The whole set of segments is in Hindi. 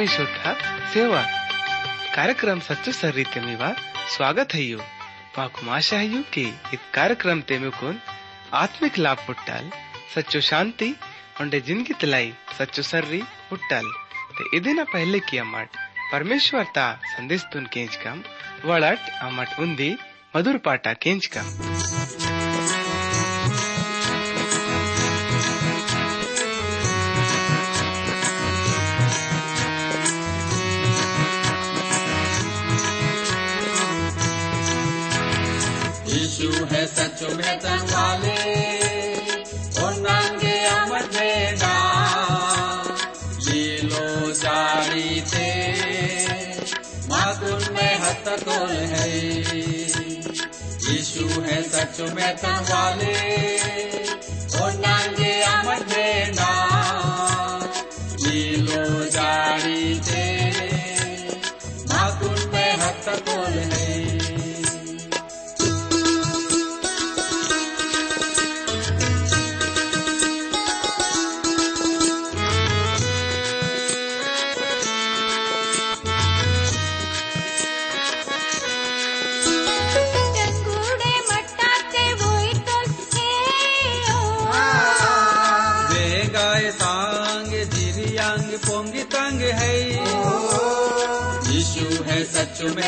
ಆತ್ಮೀಶೋದ್ಧ ಸೇವಾ कार्यक्रम सच्चो सर रीते मीवा स्वागत है यू माकुम आशा है यू कि इत कार्यक्रम ते मुकुन आत्मिक लाभ पुट्टाल सच्चो शांति उंडे जिंदगी तलाई सच्चो सर्री पुट्टाल ते इदिना पहले की अम्मट परमेश्वर ता संदेश तुन केंच कम वड़ट अम्मट उंदी मधुर पाटा केंच कम यीशु है सच में वाले और नंगे अमर देना लीलो सारी थे माकुन में हत तोल है? यीशु है सच में वाले और नंगे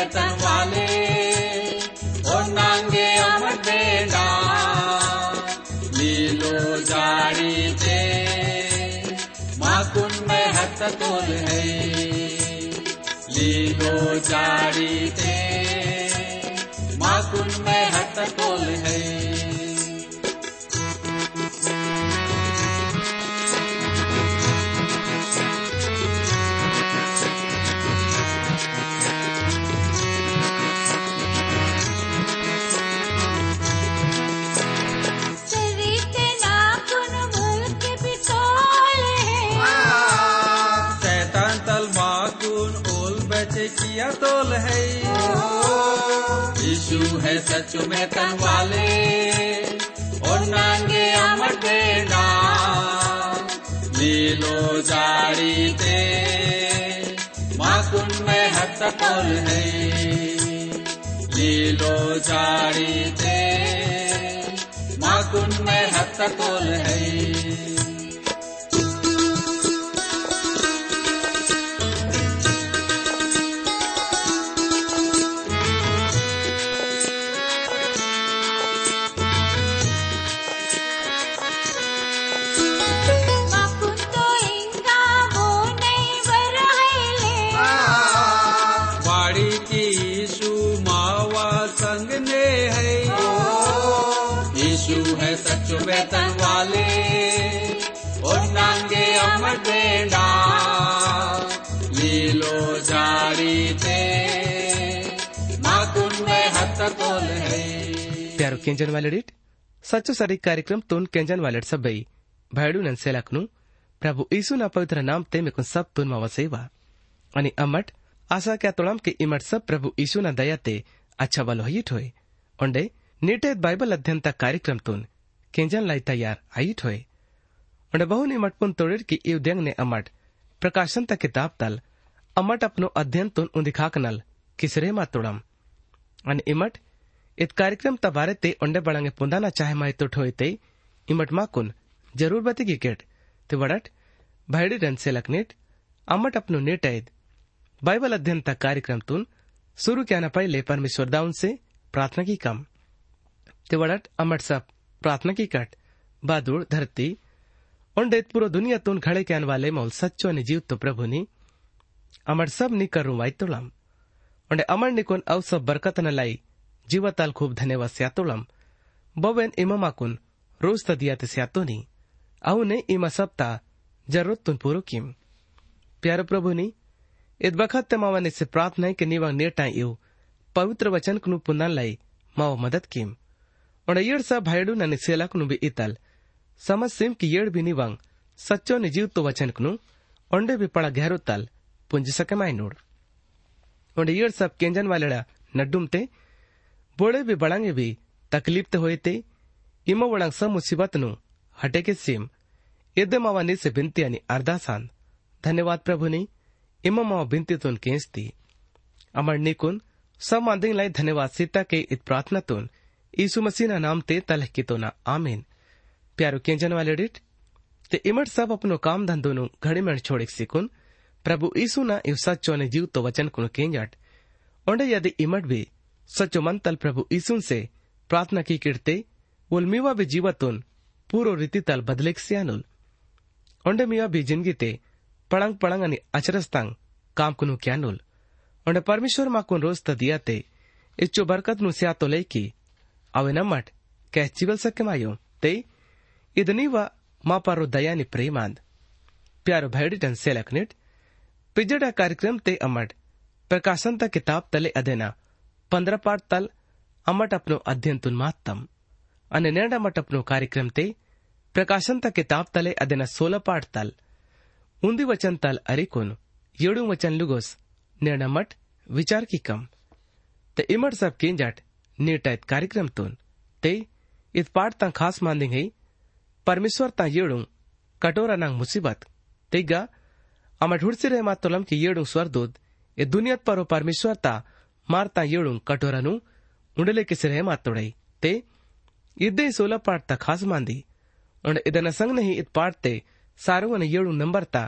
तन वाले और नांगे अमर बेड़ा। लीलो जाड़ी ते माकुन में हत तोल है। लीलो जाड़ी ते माकुन में हत तोल है। है सच में तन वाले और नांगे अमर देना लीलो जारी ते माकुन में हत है। लीलो जारी ते माकुन में हत तोल है। केंजन वालेडिट, सच्चो सरी कार्यक्रम तोन केंजन वालेट सबै भाइडु नन सेलाक्नु, प्रभु यीशु ना पवित्र नाम ते मेकुन सब तुन मा वसेवा अनि अमट आशा क्या तोळम के इमट सब प्रभु यीशु ना दया ते अच्छा वालो हिट होय ओंडे, नीटे बाइबल अध्ययन ता कार्यक्रम तुन केंजन लाई तैयार आईट होय ओंडे बहु निमट पुन तोड़िर की देंग ने अमट, प्रकाशन तक किताब तल, अमट अपनो अध्ययन तुन उंदिखाक नल, किसरे मा तोड़म। आणि इमट इत कार्यक्रम ता बारे ते ओंडे बळंगे पुंदाना चाहे माय तो ठोय ते। इमट माकुन, ज़रूर बते की केट। ते वडट, भाईडी रन से लकनेट अमट अपनो नेट ऐद बाइबल अध्ययन ता कार्यक्रम तुन शुरू क्या न पहले परमेश्वर दाउन से प्रार्थना की कम। ते वडट अमट सब प्रार्थना की कट। बादुड़ धरती ओंडेत पूरो दुनिया तुन घड़े के आने वाले मौल सच्चो ने जीव तो प्रभु नी। अमर सब नी करू वाई तोड़म ओंडे अमर निकुन अव सब बरकत न लाई। जीवताल खूब धन्यवाद स्यातोळम बवेन इमामाकून रोज तदियात स्यातोनी। आउने इमा सप्ता ज़रूरत तुन पूरो किम। प्यार प्रभु नी इत बखत ते मावा से प्रार्थना के निवा नेटा इव पवित्र वचन कुनु पुनः लाई मावा मदद किम। और येड़ सा भाईडू ना सेला कुनु भी इतल। समझ सिम कि येड़ भी निवांग सच्चो ने जीव तो वचन कुनु, ओंडे भी पड़ा गहरो तल पुंज सके माइनोड़ और येड़ सब केंजन वालेड़ा नड्डुम ते बोड़े भी बड़ांगे भी तकलीफ़ ते होए ते। इमो वड़ंग सब मुसीबत नु हटे के सिम। इद्दे मावा से बिनती आणि अरदासान धन्यवाद प्रभुनी इममा बिनतीतून केंचती अमर निकुन, सब मांदिंग लाई धन्यवाद सीता के इत प्रार्थना तुन। यीशु मसीह ना नाम ते तलह की तो ना आमीन। प्यारो केंजन वाले डिट, ते इमट सब अपनो काम धंधो नु घड़ी में छोड़े सिकुन। प्रभु यीशु ना इव सच्चो ने जीव तो वचन कुन केंजट ओंडे यदि इमट भी मन तल प्रभु यीशु से प्रार्थना की किरते उल मीवा भी जीवतुन पूरो रीति तल बदलेक सियानुल। ओंडे मीवा भी ज़िंदगी ते पड़ंग पड़ंग अनि काम कुनु क्यानुल। ओंडे परमेश्वर मा कुन रोज त दिया ते इच्चो बरकत नु स्या तो लेकी अवे नमट कह चिवल सके मायो। ते इदनी व मा पारो दया दयानी प्रेमांद। प्यारो भैडिटन सेलकनिट पिजड़ा कार्यक्रम ते अमट प्रकाशन ता किताब तले अदेना पंद्रह पाठ तल अमट अपनो अध्ययन तुन मातम અને નેડા મટપનો કાર્યક્રમ તે પ્રકાશન તા કિતાબ તલે અદેના સોલ પાઠ તલ ઉંદી વચન તલ અરિકુન येडू वचन लुगोस नेडा मठ विचार की कम ते इमट सब केंजाट नीटायत कार्यक्रम तोन ते इत पाठ ता खास मांदिंग है परमेश्वर ता येडू कटोरा नांग मुसीबत तेगा अमट हुड़सी रहे मातोलम की येडू स्वरदूत ए दुनियत परो परमेश्वर ता मारता येळून ಕಠೋರನು उंडले किसरे मातोडे ते इदे सोला पाठ ता खास मांदी और इदन संग नहीं इत पाठ ते सारो ने येड़ू नंबर ता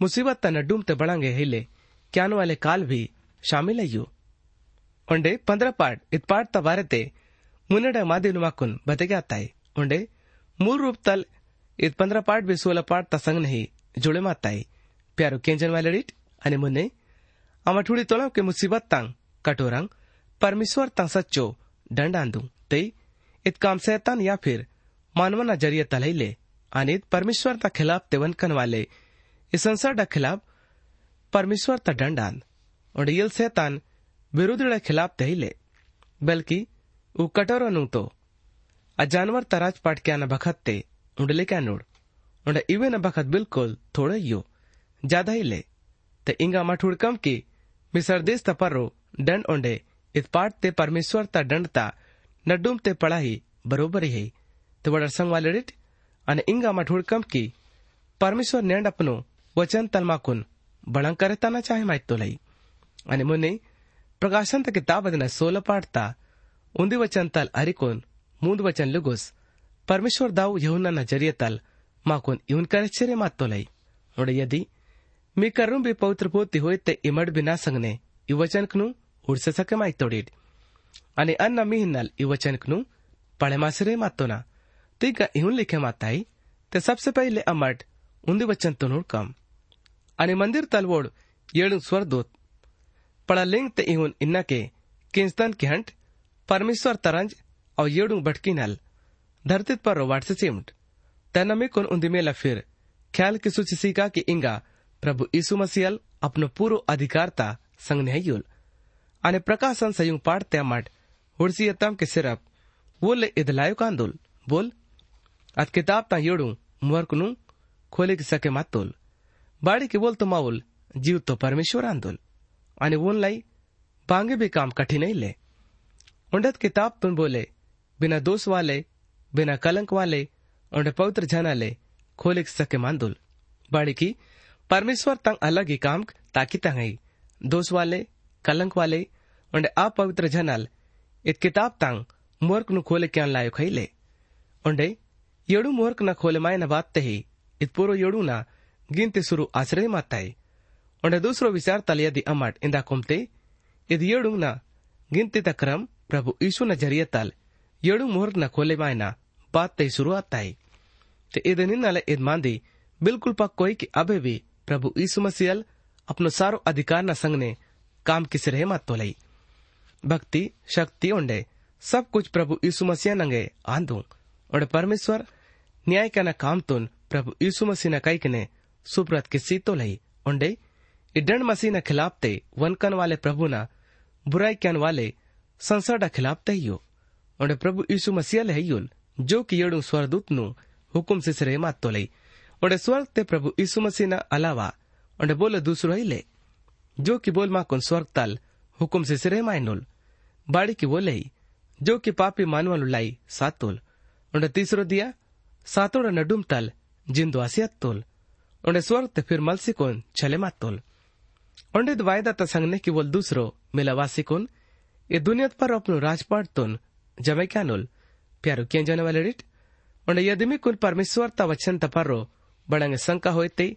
मुसीबत ता न डूमते बळांगे हेले क्यान वाले काल भी शामिल है यू उंडे पंद्रह पाठ इत पाठ ता बारे ते मुनेडा मादी नुमाकुन बते क्या आता है उंडे मूल रूप तल इत पंद्रह पाठ भी सोला पाठ ता संग नहीं जुड़े माता है प्यारो केंजन वाले रिट अने मुन्ने आमा थोड़ी तोला के मुसीबत तांग कटोरंग, परमेश्वर तां सच्चो दंड ते इत काम सैतान या फिर मानवाना ज़रिए तलैले अनित परमेश्वर ता खिलाफ तेवन कन वाले इस संसार खिलाफ परमेश्वर ता दंड आंद और यल सैतान विरुद्ध खिलाफ तहिले। बल्कि उ कटोर नु तो आ जानवर तराज पाट के न बखत ते उंडले क्या नोड़ उंड इवे न बखत बिल्कुल थोड़ा यो ज़्यादा ही ले ते इंगा मठुड़कम की मिसर देश तपरो દંડ ઓંડે इतपाट ते परमेश्वर ता दंड ता नडूम ते पढ़ाई बरोबर ही तो बड़ा संग वाले रिट અને ઇંગામાં ઠોડકમ કી પરમેશ્વર નેણ આપનું વચન તલમાકુન બળંગ કરતાના ચાહે માહિતો લઈ અને મને પ્રકાશંત કિતાબ અદના સોલ પાડતા ઉંદી વચન તલ હરિકોન મૂંદ વચન લુગુસ પરમેશ્વર દાવ યહુનાના જરિય તલ માકુન ઇવન કરે છે રે માતો લઈ ઓડે યદી મી કરું બી પવિત્ર પોતી હોય તે ઇમડ બિના સંગને ઇ વચન કનું ursasakamaittodid ani anna mihinnal iwachanknu पड़ेमासरे मातोना तीका इहुन लिखे माताई ते कम मंदिर तलवोड येडू स्वरदूत पड़ा लिंग ते इन्ना के किंस्तन के हंट परमेश्वर तरंज और येडू भटकी नल धरती पर रोवाट से चिमट तैनमी कुन मेला फिर ख्याल की सूचिसिका की इंगा प्रभु यीशु मसीहल अपनो पूर्व अधिकारता संग અને પ્રકાશન સંયુગ પાડતે મટ ಹುಡ್ಸಿ ಎತ್ತಂ ಕೆ ಸಿರಪ್ ಬೋಲೆ ಇದಲಾಯು ಕಾಂದೋಲ್ ಬೋಲ್ ಅದ್ ಕಿತಾಬ್ ತಾ ಏಡು ಮುವರ್ಕುನು खोले सके मातोल बाड़ी के बोल तो माउल जीव तो परमेश्वर आंदोल आणि वोन लाई बांगे भी काम कठिन नहीं ले उंडत किताब तुम बोले बिना दोष वाले बिना कलंक वाले उंडे पवित्र जना ले खोले सके मांदोल बाड़ी की परमेश्वर तंग अलग ही काम ताकि तंग दोष वाले जनल, इत किताब तांग मूर्ख नु खोले क्या लायो खैले उंडे, येडू मूर्ख न खोले माय न बात ही, इत पूरो येडू ना गिनते सुरु आश्रय माताई उंडे दूसरो विचार तल यदि अमट इंदा कुमते, इद येडू ना गिनते तक्रम प्रभु यीशु न ज़रिए तल, येडू मूर्ख न खोले माय ना बात ते शुरू आताई ते इद निन्नले इद मांदी बिल्कुल पक कोई कि अबे भी प्रभु यीशु मसीहल अपनो सारो अधिकार न संग ने काम किस रहे मत तो लई भक्ति, शक्ति उंडे सब कुछ प्रभु यीशु मसीह नंगे आंदू। और परमेश्वर, न्याय का न काम तुन प्रभु यीशु मसीह न कई ने सुप्रत की सीतो लई उंडे इडन मसीह न खिलाफ ते वनकन वाले प्रभु न, बुराई कन वाले संसार ड खिलाफ ते हियो उंडे प्रभु यीशु मसीह ले हियुल जो कि येडू स्वरदूत नु हुकुम से सरे मात तो लई उंडे स्वर्ग ते प्रभु यीशु मसीह न अलावा उंडे बोले दूसरो ही ले। जो कि बोल मा कुन स्वर्ग तल, हुकुम से सिरे मायनुल बाड़ी की वो जो कि पापी मानवल लाई सातुल। उन्हें तीसरो दिया, सातोड़ नडुम तल, जिंदो आसियत तोल उन्हें स्वर्ग ते फिर मलसी कोन छले मात तोल ओंडेद वायदा तसंगने की वोल दूसरो, मिलावासी कुन, ये दुनियात पर अपनो राजपाट तुन जमे क्या नुल? प्यारो किए जाने वाले रिट? ओंडे यदि कुन परमेश्वर ता वचन तपरो बड़ंगे शंका होते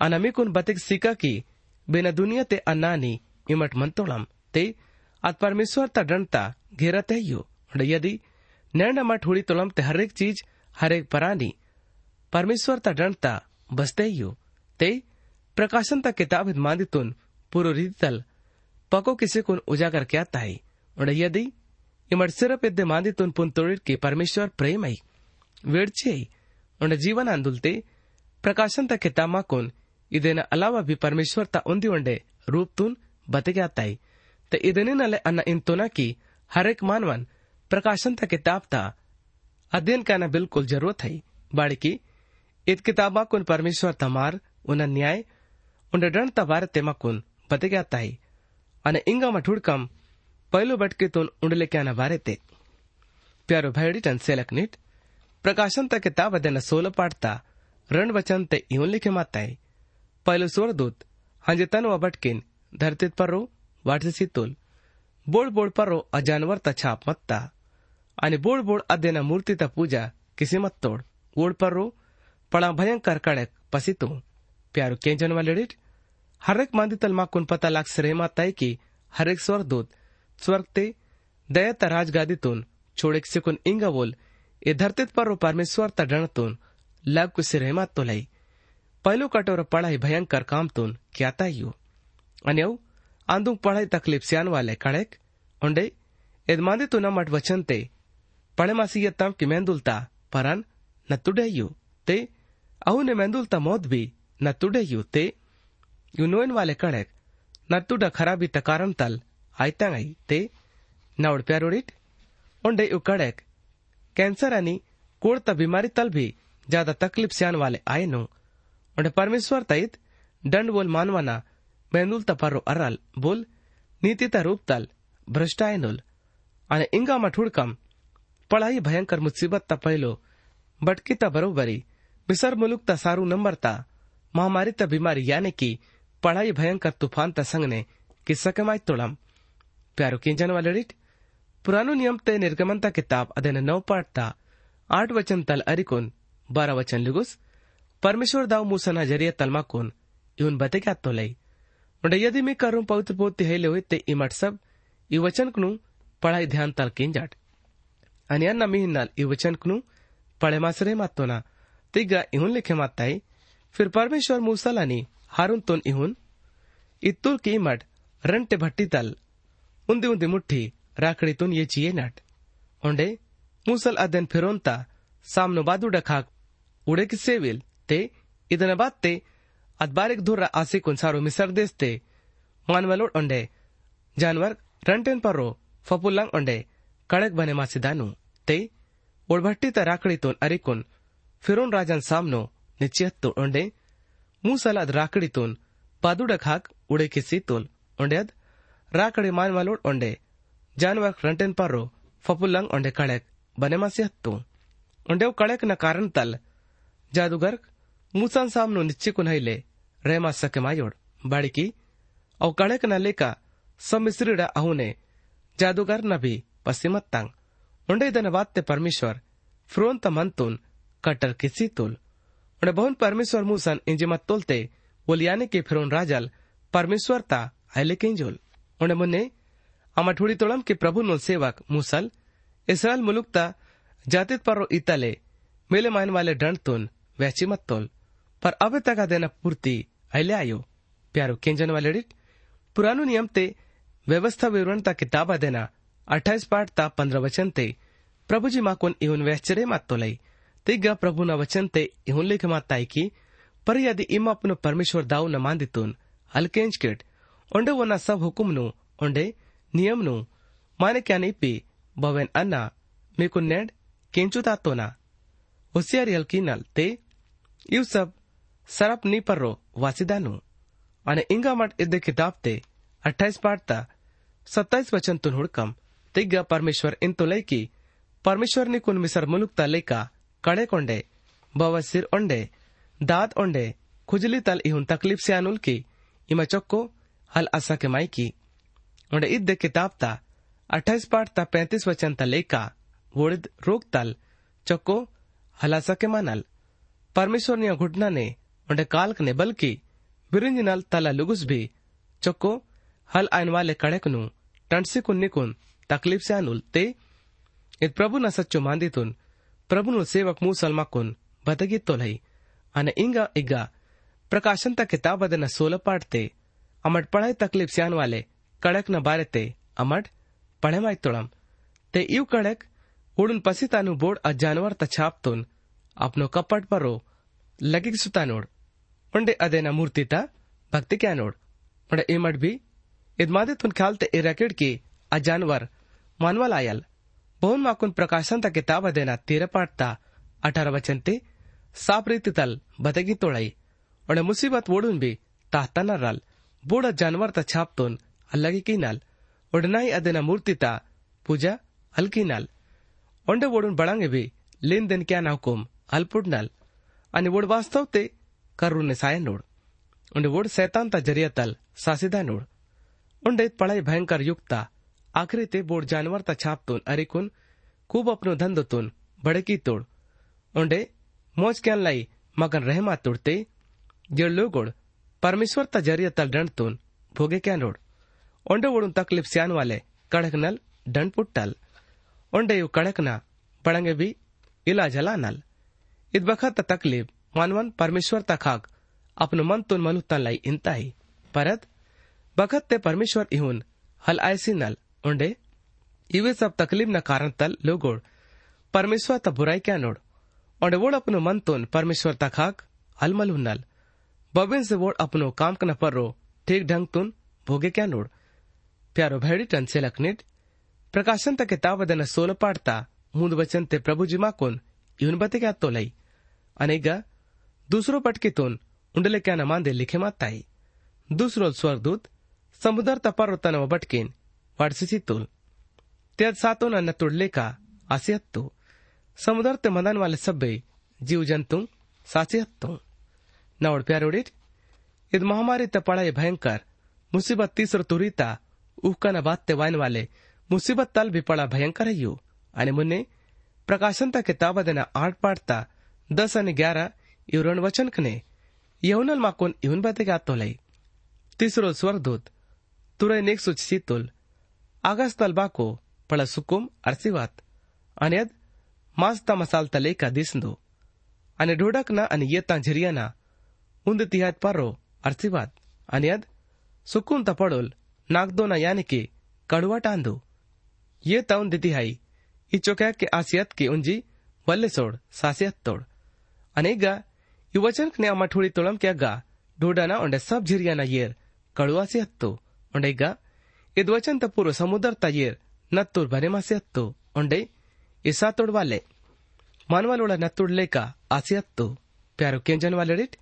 अनमी कुन बतिक सिका की बिना दुनिया ते अन्नानी इमट मंतोड़म ते अत परमेश्वर ता डंडता घेरत है यो ओंडे यदि नैंड मठ हुड़ी तोलम ते हरेक चीज़ हरेक परानी परमेश्वर ता डंडता बसते यो ते प्रकाशन ता किताब मांदितुन पूरो रीतल पको किसी कुन उजागर क्या ताई उड़ यदि इमड़ सिरप इद्दे मांदितुन पुन तोड़िर के परमेश्वर प्रेम आई वेड़चे उड़ जीवन आंदुलते प्रकाशन ता किताब इदेन ಇದೇನ ಅಲಾವ ಬಿ ಪರಮೇಶ್ವರ್ ತ ಒಂದಿವಂಡೆ ರೂಪ್ ತೂನ್ ಬತೆಗೆ ಆತಾಯಿ त इदने नले अन्न इंतोना की हर एक मानवन प्रकाशन था किताब था अध्ययन करना बिल्कुल ज़रूरत है बाड़ी की इत किताबा कुन परमेश्वर तमार उन न्याय उन डण तबार तेमा कुन बते गया ताई अने इंगा मठुड़कम पहलो बटके तुन उंडले क्या बारे ते प्यारो भाईडी टन सेलक नीट प्रकाशन तक किताब अध्ययन सोलह पाठता रण वचन ते यूँ लिखे माताई पहिलो स्वर्गदूत हांजे तन व बटकीन धरतीत पर्रो वाटसी तोल। बोड बोड पर्रो अजानवर ता छाप मत्ता आणि बोड बोड अदेना मूर्ती ता पूजा, किसी मत तोड। पर्रो पळा भयंकर कड़क पसितो प्यारो केंजन वालेडिट हरेक मांदी तल माकुन पता लाग श्रेमाताय की, हरेक स्वर्गदूत स्वर्ग ते दयता राजगादीतून छोडेक सिकुन इंगा बोल, ए धरतीत पर्रो परमेश्वर ता डणतून लाग कुसी रहमात तो लाई पहिलो कटोर पढ़ाई भयंकर कामतून क्याता यू અને એવું આંદું પઢાઈ તકલીફ સ્યાન વાલે કણેક ઓંડે એદમાંદી તું નમટ વચન તે પળેમાસી તમ કે મેંદુલતા પરાન ન તુડેયુ તે અહુ ને મેંદુલતા મોદ બી ન તુડેયુ તે ಯು ನೋಯನ್ ವಾಲೆ ಕಣೆಕ್ ನತ್ತುಡ ಖರಾಬಿ ತ ಕಾರಂ ತಲ್ ಆಯ್ತಂಗೈ ते नावड प्यारोडिट ओंडे यु कड़ेक कैंसर अनि कोड़ त बीमारी तल भी ज्यादा तकलीफ स्यान वाले आए नो ओंडे परमेश्वर तईत दंड बोल मानवाना, मेंदुल त पर्रो अरल बोल, नीति त रूप तल भ्रष्टाय इंगा मठुडकम पढ़ाई भयंकर मुसीबत त पहिलो बटकी त बरोबरी, बिसर मुलुक त सारू नंबर ता महामारी त बीमारी यानी की, पढ़ाई भयंकर तूफ़ान त संग ने किस्सा कमाई तोड़म प्यारो किंजन वाले रिट, पुरानो नियम ते निर्गमनता किताब अदेन नौ पाठता, आठ वचन तल अरिकुन, बारह वचन लिगुस परमेश्वर दाव मूसा ना जरिए तलमाकुन इवन बते क्या तो लई उंडे यदि मी करूं पवित्र पोती हेले हुए ते इमट सब ई वचन कनु पढ़ाई ध्यान तल किंजाट आणि अन्ना मी हिन्नाल ई वचन कनु पढ़े मासरे मातोना तिगा इहुन लिखे माताई फिर परमेश्वर मूसलानी हारून तोन इहुन इत्तुल की इमट रंटे भट्टी तल ಉಂದಿ ಉಂದಿ ಮುಟ್ಟಿ ರಾಕಡಿತುನ್ ಯೇಚಿಯೇ ನಟ್ ಒಂಡೆ ಮೂಸಲ್ ಅದೆನ್ ಫಿರೋಂತ ಸಾಮ್ನು ಬಾದುಡ ಖಾಕ್ ಉಡೆಕಿ ಸೇವಿಲ್ ते ಇದನ ಬಾತ್ತೆ ಅದ್ ಬಾರಿಕ್ ಧುರ್ರ ಆಸಿಕುನ್ ಸಾರು ಮಿಸರ್ ದೇಸ್ತೆ ಮಾನ್ವಲೋಡ್ ಒಂಡೆ ಜಾನ್ವರ್ ರಂಟೆನ್ ಪರ್ರೋ ಫಪುಲ್ಲಂಗ್ ಒಂಡೆ ಕಳಕ್ ಬನೆ ಮಾಸಿದಾನು ते ಒಡ್ಭಟ್ಟಿ ತ ರಾಕಡಿತುನ್ ಅರಿಕುನ್ ಫಿರೋನ್ ರಾಜನ್ ಸಾಮ್ನು ನಿಶ್ಚಯತ್ತು ಒಂಡೆ ಮೂಸಲ್ ಅದ್ ರಾಕಡಿತುನ್ ಬಾದುಡ ಖಾಕ್ ಉಡೆಕಿ ಸೀತುಲ್ ಒಂಡೆ ಅದ್ ರಾಕಡೆ ಮಾನ್ವಾಲೋಡ್ ಒಂಡೆ ಜಾನ್ವರ್ ರಂಟೆನ್ ಪರ್ರೋ ಫಪುಲ್ಲಂಗ್ ಒಂಡೆ ಕಳೆಕ್ ಬನೆಮಾಸಿ ಹತ್ತು ಒಂಡೆವ್ ಕಳೆಕ್ ನ ಕಾರಣ ತಲ್ ಜಾದುಗರ್ ಮೂಸಾನ್ ಸಾಮ್ನು ನಿಚ್ಚಿಕುನ್ ಹೈಲೆ ರೇಮಾ ಸಕೆ ಮಾಯೋಡ್ ಬಾಡಿಕಿ ಅವ್ ಕಳೆಕ್ ನ ಲೇಕ ಸಮ್ಮಿಸ್ರಿಡ ಅಹುನೆ ಜಾದುಗರ್ ನ ಭಿ ಪಶ್ಚಿಮತ್ತಾಂಗ್ ಒಂಡೆ ಇದನ ವಾತ್ತೆ ಪರಮೇಶ್ವರ್ ಫ್ರೋಂತ ಮಂತುನ್ cutter ಕಿಸಿ tool ಒಂಡೆ ಬಹುನ್ Parameshwar ಮೂಸನ್ ಇಂಜಿ ಮತ್ತೋಲ್ತೆ ಒಲಿಯಾನೆ K ಫಿರೋನ್ ರಾಜಲ್ Parameshwar ತಾ ಐಲೆ ಕೆಂಜೋಲ್ उन्हें मुन्ने अमा ठुड़ी तोड़म के प्रभु नो सेवक मूसल इसराइल मुलुक ता जातित पर इतले मेले मान वाले डंड तुन वैची मत तोल पर अब तक अदेन पूर्ति। अहिले आयो। प्यारो केंजन वाले पुरानो नियम ते व्यवस्था विवरण ता किताब अदेना अट्ठाईस पाठ ता पंद्रह वचन ते। प्रभु जी माकोन इहुन वैश्चर्य मातो लई। तिग प्रभु न वचन ते इहुन लिख माताई की, पर यदि इम अपनो परमेश्वर दाऊ न मान दितुन। हलकेंज किट। ओंडे वना सब हुकुम नु। ओंडे नियम नु। माने क्या नहीं पी। बवेन अन्ना। मेको नेड। केंचु तातो ना। होशियारी हल्की नल ते। यू सब सरप नी पर्रो वासिदानु અને ઇંગામટ ઇદ્દે કિતાબ તે અઠ્ઠાઈસ પાડતા સત્તાઈસ વચન તુન હુડકમ ತಿಗ್ಗ ಪರಮೇಶ್ವರ್ ಇಂತು ಲೈಕಿ ಪರಮೇಶ್ವರ್ನಿ ಕುನ್ ಮಿಸರ್ ಮುಲುಕ್ತ ಲೈಕ ಕಡೆ ಕೊಂಡೆ ಬವಸಿರ್ ಒಂಡೆ ದಾದ್ ಒಂಡೆ ಖುಜಲಿ ತಲ್ ಇಹುನ್ ತಕ್ಲೀಫ್ ಸ್ಯಾನುಲ್ ಕಿ ಇಮ ಚೊಕ್ಕೋ हल असा के माई की उंडे id de किताब ता अट्ठाईस पाठ ता पैंतीस वचन ता लेका वोड़िद रोक तल चक्को हलासा के मानल परमेश्वर ने घुटना ने उंडे काल्क ने बल्कि बिरिंज नल तला लुगुस भी, चक्को, हल आयन वाले कड़क नु टंडसे कुन निकुन, तकलीफ़ से अनुल ते, इत प्रभु न सच्चो मांदितुन प्रभु नु सेवक मू सलमा कुन बतगी तोलई अने इंगा इग्गा, प्रकाशन ता किताब अदन सोल पाठते अमट पढ़ाई तकलीफ़ स्यान वाले कड़क न बारे ते अमट पढ़े माई तोड़म। ते इव कड़क उड़ुन पसितानु बोर्ड अ जानवर त छापतुन अपनो कपट पर लगी सुता नोड। ಉಂಡೆ ಅದೇನ ಮೂರ್ತಿತ ಭಕ್ತಿ ಕ್ಯಾನೋಡ್ ಉಂಡೆ ಈ ಮಡ್ ಬಿ ಇದ್ ಮಾದೆ ತುನ್ ಖ್ಯಾಲ್ತೆ ಈ रैकेट की आ जानवर मानवल आयल बहुन माकुन प्रकाशन ता किताब अदेना तेरह पाठ ता अठारह वचन ते साप रीति तल बतगी तोड़ाई उंडे मुसीबत वोडून भी ताहता न रल बूढ़ जानवर ता छापतोन अल्लगी की नल उडनाई अदेना मूर्ति ता पूजा हल्की नल उंडे वोडून बड़ांगे भी लेन देन क्या ना हुकुम हलपुड नल आणि वोड वास्तव ते ಕರುಣೆ ಸಾಯ ನೋಡ್ ಉಂಡೆ ಓಡ್ ಸೈತಾಂತ ಜರಿಯತಲ್ ಸಾಸಿದ ನೋಡ್ ಉಂಡೆ पढ़ाई भयंकर युक्त आखरी ते बोड जानवर ता छापतून अरिकून खूब अपनो धंदोतून बड़की तोड उंडे मोज क्यान लाई मगन रहमा तुडते जड़ लोगोड परमेश्वर ता जरिया तल डंडतून भोगे क्या नोड उंडे ओडून तकलीफ स्यान वाले कड़क नल डंड पुट्टल उंडे यू कड़क ना बड़ंगे भी इलाज हला नल इत बखत तकलीफ मानवन परमेश्वर तखाक अपनो मन तुन मनु तन लाई इंताई परत, बखत ते परमेश्वर इहुन, हल ऐसी नल। उंडे, इवे सब तकलीफ़ न कारण तल लोगोड। परमेश्वर त बुराई क्या नोड? उंडे वोड अपनो मन तुन परमेश्वर तखाक हलमल हुनल बबिन से वोड अपनो काम कन पर्रो ठीक ढंग तुन भोगे क्या नोड? प्यारो भैडी टन से लखनिट, प्रकाशन त किताब दन सोल पाड़ता, मुंद वचन ते प्रभु जी माकुन इहुन बते क्या तो लई अनेगा दूसरो पटकीतून उंडलेक्यानं मांदे लिखे माताई दुसरो स्वर्गदूत समुदर तपारोतन बटकीन वाडसिचितूल त्यात सातोन अन्न तुडले का आसियत्तू समुदर ते मदन वाले सब्बे जीव जंतु सासियत्तू नवड प्यारोडिट इद महामारी ते पड़ाई भयंकर, मुसीबत तीसरो तुरीता उहकन बात ते वाइन वाले, मुसीबत तल भी पड़ा भयंकर है यू। आणि मुन्ने, प्रकाशन ता किताब देना आठ पाठता दस आणि ग्यारह इवरण वचन कने यहुनल माकोन इहुन बाते गातो लई तीसरो स्वर्गदूत तुरय नेक सुच सीतुल आगास तल बाको पड़ा सुकुम अरसिवात अनेद मास्ता मसाल तले का दिसंदो अने ढोडक ना अने येता झरियाना उंद तिहात पारो अरसिवात अनेद सुकुम तपड़ोल नागदो ना यानी के कड़वा टांदो ये तउन दितिहाई ಈ ಚೊಕ್ಯಾಕ್ಕೆ ಆ ಸಿಯತ್ಗೆ ಉಂಜಿ ವಲ್ಲೆ ಸೋಡ್ ಸಾಸಿಯತ್ ತೋಡ್ ಅನೇಗ ಯುವಜನಕನೇ ಅಮ್ಮ ಠುಳಿ ತುಳಂಕೆ ಅಗ್ಗ ಢೂಡನ ಒಂಡೆ ಸಬ್ ಜಿರಿಯಾನ ಏರ್ ಕಳುವಾಸಿ ಹತ್ತು ಒಂಡೆಗ ಇದ್ವಚನ್ ತಪ್ಪುರು ಸಮುದ್ರ ತಯೇರ್ ನತ್ತೂರ್ ಬನೆಮಾಸಿ ಹತ್ತು ಒಂಡೆ ಇಸಾ ತುಡ್ವಾಲೆ ಮಾನವಲೋಳ ನತ್ತುಡ್ ಲೇಕ ಆಸಿ ಹತ್ತು ಪ್ಯಾರು ಕೆಂಜನ್ ವಾಲೆಡಿಟ್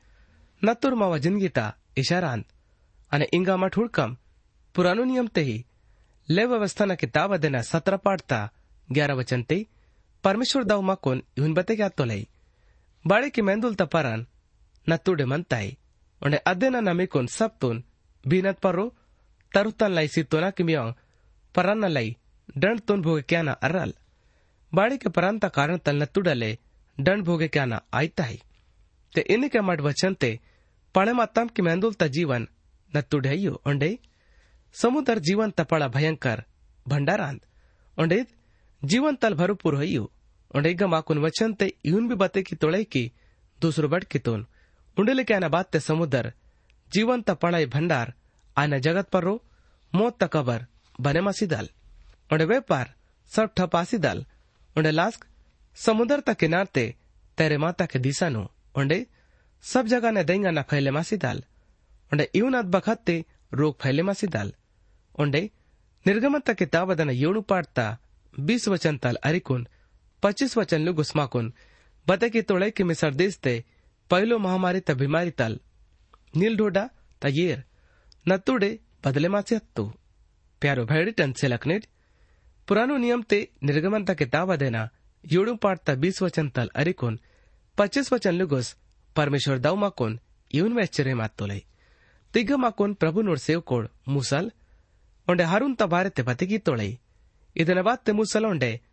ನತ್ತೂರ್ ಮಾವ ಜಿನ್ಗೀತಾ ಇಶಾರಾನ್ અને ઈંગામાં ઠુડકમ પુરાનો નિયમ તેહી લે વ્યવસ્થાના કિતાબ અદેના સત્ર પાડતા ગ્યારા વચન તે પરમેશ્વર દાવમાં કોન યુન બતે ગયા તો લઈ उन्हें अदेना नमिकोन सब तुन बीनत परो तरुतन लाई सितोना किमियों परन लाई दंड तुन भोगे क्या ना अरल बाड़े के परांता कारण तल नत्तुडले दंड भोगे क्या ना आयता ही ते इन्हीं के मट वचन ते पणे माताम की मेंदुल ता जीवन नत्तुडे उंडे समुद्र जीवन तपड़ा भयंकर भंडारांत ओंडे जीवन तल भरपूर हयु ओंडे माकुन वचन ते यून भी बते की तोड़े की दूसरो बट की तोन उंडेले के आना बात ते समुद्र जीवन तपड़ाई भंडार आना जगत पर रो मौत तकबर बने मसीदल ओंडे व्यापार सब ठपासी दल ओंडे लास्क समुद्र तक किनार ते तेरे माता के दिशा नो ओंडे सब जगह ने देंगा न फैले मासी दाल ओंडे यून अद बखत ते रोग फैले मासी दाल ओंडे निर्गमत किताबदन ಏಳು ಪಾಡ್ತಾ बीस वचन तल अरिकुन पच्चीस वचन लु गुस्माकुन बते की तोड़े की मिसर देश ते पहलो महामारी त बीमारी तल नील ढोडा त येर नतुडे बदले मासे हत्तु प्यारो भैडी टन से लखनेट पुरानो नियम ते निर्गमन ता किताब देना ಏಳು ಪಾಡ್ತಾ बीस वचन तल अरिकुन पच्चीस वचन लुगुस परमेश्वर दाव माकुन इवन में आश्चर्य मात तोले ತಿಗ್ಗ ಮಾಕೋನ್ ಪ್ರಭು ನೋಡ್ ಸೇವ್ಕೋಳ್ ಮೂಸಲ್ ಒಂಡೆ ಹರುನ್ ತ ಬಾರತೆ ಬತಿಗಿ ತೊಳೈ ಇದನ ಬಾತ್ತೆ ಮೂಸಲ ಒಂಡೆ ಹರುನ್ ಪರಮೇಶ್ವರ್ ತ ಹುಕುಂ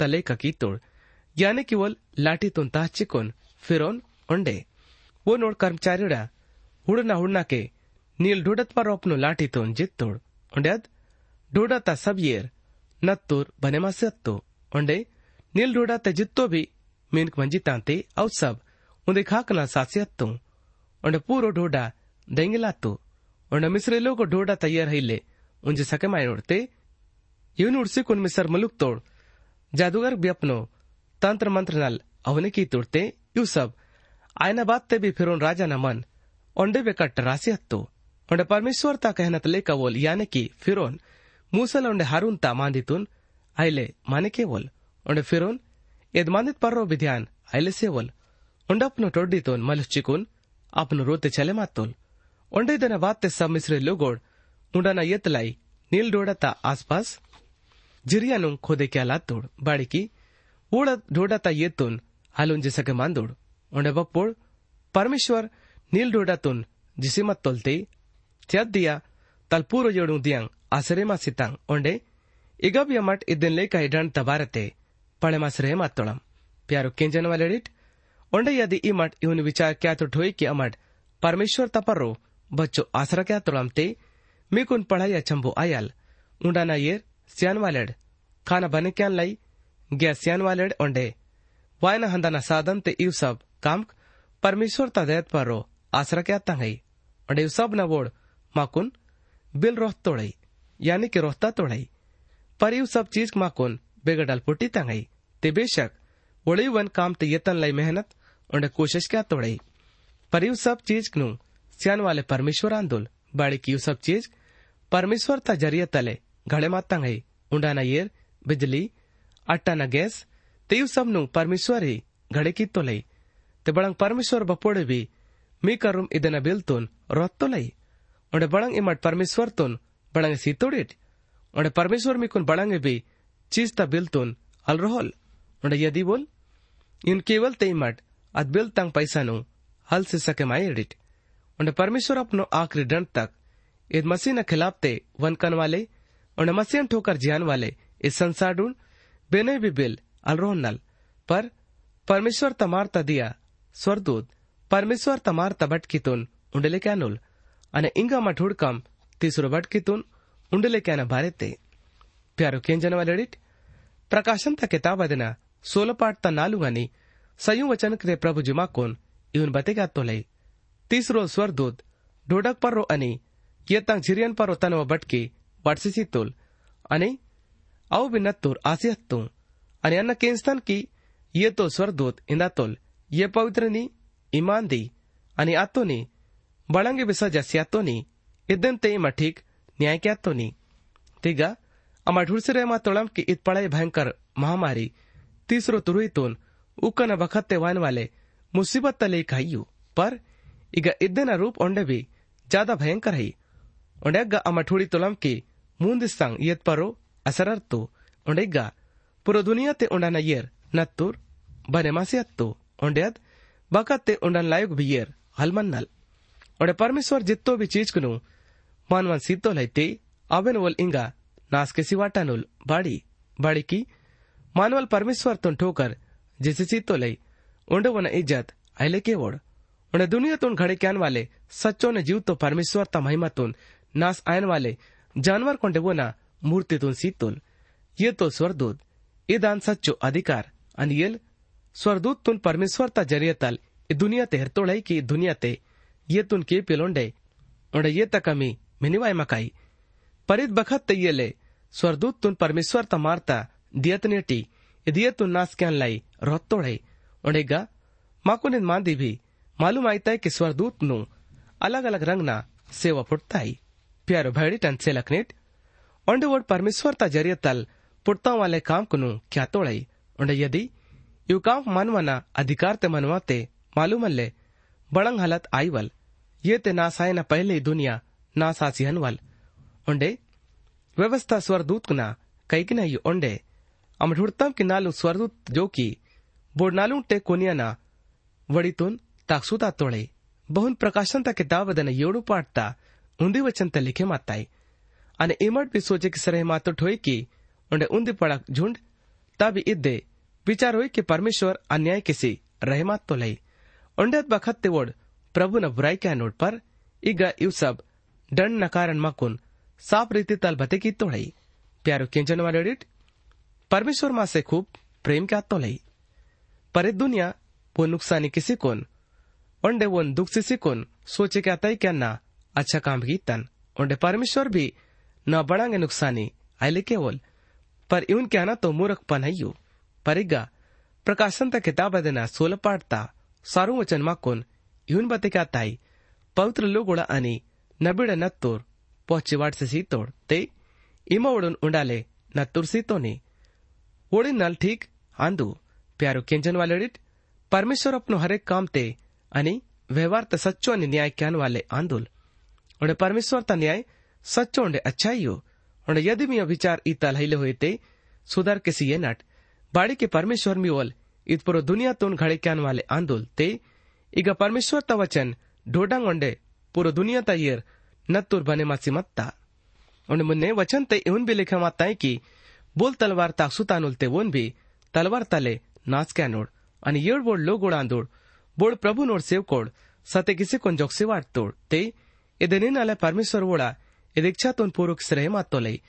ತ ಲೇಖ ಕೀತೋಳ್ यानी कि वोल लाठी तुन ता चिकोन फिरोन ओंडे वो नोड कर्मचारीड़ा हुड़ना हुड़ना के नील ढूडत पर अपनो लाठी तुन जित तोड़ ओंडेद ढूडता सब येर नत्तूर बने मासे ओंडे नील ढूडता जित्तो भी मीनक मंजितांते औ सब उन्दे खाकना सासियत्तो ओंडे पूरो ढूडा देंगिलातो ओंडे मिस्रे लोगो ढूडा तैयार हईले उंजे सके माय उड़ते यून उड़सी कुन मिसर मलुक तोड़ जादूगर भी अपनो तंत्र मंत्र नल ಅವನೇ ತುಡ್ತೆ ಇವು ಸಬ್ ಆಯ್ನ ಬಾತ್ತೆ ಬಿ ಫಿರೋನ್ ರಾಜನ ಮನ್ ಒಂಡೆ ಬೆ ಕಟ್ಟ ರಾಸಿ ಹತ್ತು ಒಂಡೆ ಪರಮೇಶ್ವರ್ ತಾ ಕಹನತ್ ಲೇಕ ವೋಲ್ ಯಾನೆ ಕಿ ಫಿರೋನ್ ಮೂಸಲ ಒಂಡೆ ಹಾರೂನ್ ತಾ ಮಾಂದಿತುನ್ ಐಲೆ ಮಾನೆಕೆ ವೋಲ್ ಒಂಡೆ ಫಿರೋನ್ ಎದ್ ಮಾಂದಿತ್ ಪರ್ರೋ ಬಿಧ್ಯಾನ್ ಐಲೆ ಸೆ ವೋಲ್ ಒಂಡೆ ಅಪ್ನು ಟೊಡ್ಡಿತೋನ್ ಮಲುಸ್ ಚಿಕುನ್ ಅಪ್ನು ರೋತೆ ಚಲೆ ಮಾತೋಲ್ ಒಂಡೆ ದನ ಬಾತ್ತೆ ಸಬ್ ಮಿಸ್ರೆ ಲೋಗೋಡ್ ಉಂಡನ ಎತ್ತಲೈ ನೀಲ್ ಡೋಡತ ಆಸ್ಪಾಸ್ जिरियानुंग खोदे क्या बाड़की उड़द ढोडाता येतून हालून जिसके मांदोड ओंडे बप्पोड परमेश्वर, नील ढोडातून जिसिमत तोलते। त्यात दिया, तल पूरो योडू दियांग आसरेमा सितांग। ओंडे इगब यमट इदन लेका इडन तबारते पड़े मासरे मातोड़म प्यारो केंजन वाले डिट ओंडे यदि इमट इवन विचार क्या तो ढोई की अमट परमेश्वर तपरो बच्चो आसरा क्या तोड़म ते मीकुन पढ़ाई अचंबो आयल। उंडाना येर बने क्यान लाई, गया सियान वालेड ओंडे। वायना हंदाना साधन ते इव सब काम परमेश्वर ता दयत परो, आसरा क्या तंगई। इव सब न वोड, माकुन बिल रोह तोड़ई, यानी कि रोहता तोड़ई। पर इव सब चीज़ माकुन बेगडल पुटी तंगई। ते बेशक, वड़ी वन काम ते यतन लाई मेहनत, ओंडे कोशिश क्या तोड़ई। पर इव सब चीज़ नु सियान वाले परमेश्वर आंदोल बाड़ी की इव सब चीज़ परमेश्वर ता तले। घड़े मातंगई उंडाना येर बिजली अट्टाना गैस ते सब नु परमेश्वर ही घड़े की लई बड़ंग परमेश्वर बपोड़े भी चीज़ ता बिल तुन अल रोहल यदि बोल इन केवल ते इमट अद बिल तंग पैसा नु माई एडिट उंडे परमेश्वर अपनो आखिरी दंड तक इद मसीह न खिलाफ ते वनकन वाले उन्हें नमस्यन ठोकर ज्ञान वाले इस संसार डूण बेने भी बिल अलरोह नल पर परमेश्वर तमार तदिया स्वरदूत परमेश्वर तमार तबट की तुन उंडले क्या नुल? अने इंगा मठुड़ कम तीसरो भट की तुन उंडले क्या न भारे ते। प्यारो के जन वाले डिट? प्रकाशन था किताब अदना सोलह पाठ त नालूगानी संयु वचन करे प्रभु जुमा कोन इवन बतेगा तो ले तीसरो स्वरदूत ढोडक पर रो अनी, ये तंग झिरियन पर रोतन व बटकी वाटसिसी तोल अने आउ ಅನೆ तोर ಬಿನ್ನತ್ತೋರ್ ಆಸಿಯತ್ತೋ अने अन्न केंस्तन की ये तो स्वर स्वर्गदूत इंदा तोल ये पवित्र नी ईमान दी अने आतो नी बड़ंगे बिसा जसी आतो नी इदन ते इमा ठीक न्याय क्या तो नी तिगा अमा ढुडसे रे मा तोळम की इत पळाई भयंकर महामारी तीसरो तुरुई तोन उकन बखत ते वान वाले मुसीबत तले खाइयो पर इगा इदन रूप ओंडे भी ज़्यादा भयंकर है ओंडे गा अमा ठुड़ी तोलम की मूंदिस्तांग येत परो असरर्तो ओंडेग्गा पुरो दुनिया ते ओंडाना येर नत्तूर बने मासियत्तो ओंडेद बकत्ते ओंडन लायक भी येर हलमन्नल ओंडे परमेश्वर जित्तो भी चीज़ कनु मानवन सीतो लैते अवेन वोल इंगा नास के सिवाटानुल बाड़ी बाड़ी की मानवल परमेश्वर तुन ठोकर जिसे सीतो लई उंडे वन इज़्ज़त आयले के वोड उन्हें दुनिया तुन घड़े क्यान वाले सच्चो ने जीव तो परमेश्वर ता महिमा तुन नास आयन वाले जानवर कोंडे वो ना मूर्ति तुन सीतुल ये तो स्वरदूत। ये दान सच्चो अधिकार। अनियल, स्वरदूत तुन परमेश्वर ता ज़रिए तल। दुनिया ते हरतोड़ई की दुनिया ते। ये तुन के पिलोंडे ये तकमी मिनिवाय मकाई। परित बखत ते ये ले। स्वरदूत तुन परमेश्वर ता मारता, दियत नेटी। तुन नास क्यान लाई रोत तोड़े उन्हेगा माकुनिन मांदी भी। मालूम आयता है कि स्वरदूत नु अलग अलग रंग ना सेवा पुटता है प्यारो भैडी टन से लखनेट ओंडे वोड परमेश्वर ता जरिए तल पुटता वाले काम कुनु क्या तोड़ई उंडे यदि यु काम मनवना अधिकार ते मनवाते मालूम अल्ले बड़ंग हालत आईवल ये ते नासाय न पहले ही दुनिया नासासी हनवल उंडे व्यवस्था स्वरदूत कुना कई कि नहीं ओंडे अम ढूंढतम कि नालू स्वरदूत जो की बोड नालू टे कोनिया ना वड़ी तुन ताकसुता तोड़े ಬಹುನ್ ಪ್ರಕಾಶಂತ ಕಿತಾಬದನ್ನ ಏಳು ಪಾಡ್ತಾ ಉಂದಿ ವಚಂತ ಲಿಖೆ ಮಾತಾಯಿ અને એમટ બી સોચે કે સરે માતો ઠોય કે ઉંડે ઊંધી પડાક ઝુંડ તાબી ઇદ્દે વિચાર હોય કે પરમેશ્વર અન્યાય કિસી રહેમાત તો લઈ ઉંડેત બખત તે વોડ પ્રભુના બુરાઈ ક્યા નોટ પર ಈಗ ಇವ್ ಸಬ್ ಡಣ್ ನಕಾರನ್ ಮಕುನ್ ಸಾಪ್ ರೀತಿ ತಲ್ ಬತೆ की तोड़ई प्यारो केंजन वाले एडिट परमेश्वर माँ से खूब प्रेम क्या तो लई पर ये दुनिया वो नुकसानी किसी कोन ओंडे वो दुख सिसी कोन सोचे क्या तय क्या ना अच्छा काम की तन ओंडे परमेश्वर भी न बढ़ांगे नुकसानी आइले केवल पर इवन क्या ना तो मूर्ख पनहयु परिगा प्रकाशन ता किताब देना सोल पाटता सारू वचन माकोन इवन बते क्या ताई पवित्र लोगोड़ा आणि नबिड नत्तूर पहुँची वाटसे सीतोड ते इमवडून उंडाले नत्तूर सीतोनी ओड़ी नल ठीक आंदू प्यारो केंजन वाले परमेश्वर अपनो हरेक काम ते आणि व्यवहार त सच्चो न्याय क्यान वाले आंदोल उन्हें परमेश्वर ता न्याय सचो उंड अच्छाई हो उन्हें यदि मैं अभिचार इतल हिले हुए ते, सुधार किसी ये नट। बाड़ी के परमेश्वर मी ओल, इत पुरो दुनिया तोन घड़े क्यान वाले आंदोल ते, इग परमेश्वर ता वचन, ढोडांग उन्हें पुरो दुनिया ता येर नतुर बने मासी मत्ता। उन्हें मुन्ने वचन ते इवन भी लिखा माता है कि, बोल तलवार ताकसु तानुल ते वोन भी, तलवार तले नाच क्या नोड अन्य येड बोड लो गोड आंदोड बोड प्रभू नोड सेवकोड सते किसी कोण जोक्से वार तोड, ते परमेश्वर वोडा इदिच्छा तोन पूरुक श्रेय मातो लई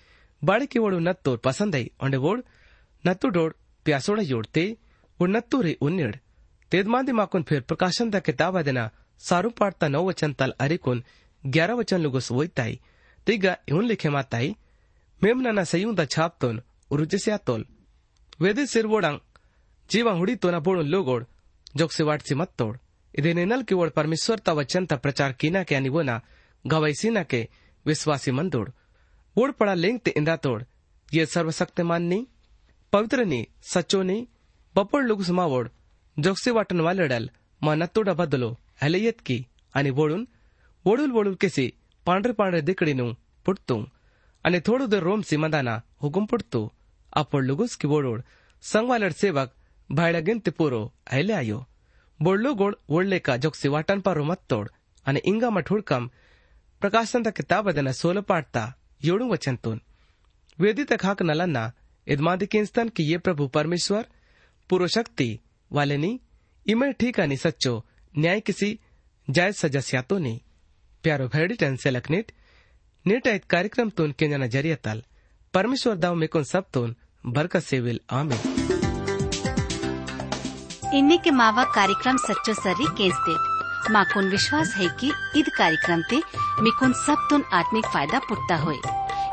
बाड़ी की वोडू नत्तूर पसंद आई ओंडे वोड नत्तू डोड प्यासोड़ा योड ते वो नत्तू रे उन्निड तेदमादी माकुन फिर प्रकाशन दा किताब देना सारू पाड़ता नौ वचन तल अरिकुन ग्यारह वचन लुगुस वोईताई तिगा इउन लिखे माताई मेमना सयूं दा छाप तोन उरुजिस्या तोल वेदे सिरवोडांग जीवा हुडी तोना बोड़ुन लोगोड जोक्सी वाट सी मत तोड़ इदे नेनल की ओर परमेश्वर ता वचन ता प्रचार कीना के अनिवोना विश्वासी मंदोड़ ओड़ पड़ा लेंग ते इंदा तोड़। ये सर्वशक्तिमान नी, पवित्र नी, सच्चो नी, बपोड़ लुगुस मावोड जोक्सी वाटन वालडल मा नत्तोडा बदलो हलयत की आणि वळून वळूल वळूल केसी पांढरे पांढरे दिकडीनु पुटतो। आणि थोडं दर रोमसी मदाना हुकुम पुटतो। आपण लुगुस की वोडोड संगवालड सेवक भायडा गिंत पोरो आयो। बोडलो गोड ओढले का जोक्सी वाटन पारो मत्तोड आणि इंगा मठ ಪ್ರಕಾಶನದ ಕಿತಾಬದನ ಸೋಲ ಪಾಡ್ತಾ योड़ वचन तोन वेदी खाक नलांना यजमादी किंस्तन की ये प्रभु परमेश्वर पूर्वशक्ती वालेनी इमेल ठीक आणि सच्चो न्याय किसी जायज़ सजस्यातो नी प्यारो भैडी टन से लखनीट नीट आयत कार्यक्रम तोन केंजना जरियताल परमेश्वर दाव मेकोन सब तोन बरकत सेविल आमीन इन्ने के मावा कार्यक्रम सच्चो सर्री केस देव माकुन विश्वास है कि ईद कार्यक्रम ते मिकुन सब तुन आत्मिक फ़ायदा पुटता हो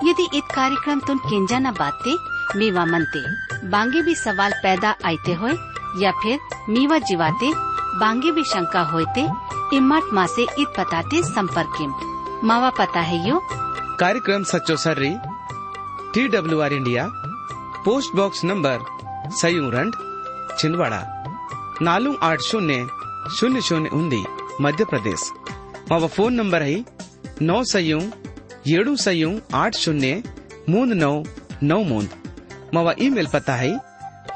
यदि ईद कार्यक्रम तुन केंजा न बाते, मेवा मनते, बांगे भी सवाल पैदा आते होए, या फिर मीवा जीवाते, बांगे भी शंका होते इमाट माँ से ईद बताते संपर्क। मावा पता है यो? कार्यक्रम सचो सर्री T W R India, post box number सयूरंड Chhindwara, नालू आठ शून्य शून्य शून्य उन्दी। मध्य प्रदेश मावा फ़ोन नंबर है नौ सयू ಏಳು ಸಯು ಆಟ್ ಶೂನ್ಯ ಮೂಂದ್ नौ ನೌ ಮೂಂದ್ ಮವ ಇಮೇಲ್ ಪತಾ high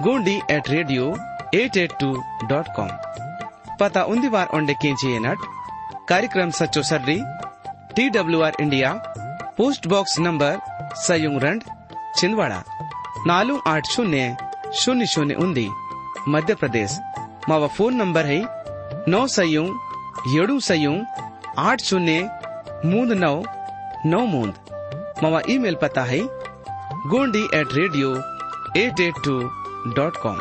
Gondi at radio eight eight two dot com ಪತಾ ಉಂದಿ ಬಾರ್ ಒಂಡೆ ಕೇಂಚಿಯೇ ನಟ್ कार्यक्रम सचो ಸರ್ರಿ T W R India post box number सयुंग रंड, छिंदवाड़ा। नालू आठ शून्य शून्य शून्य उन्दी मध्य प्रदेश मावा फ़ोन नंबर है नौ सयुंग येडू सयूं आठ शून्य मूंद नौ नौ मूंद मवा ईमेल पता है Gondi at radio eight eight two dot com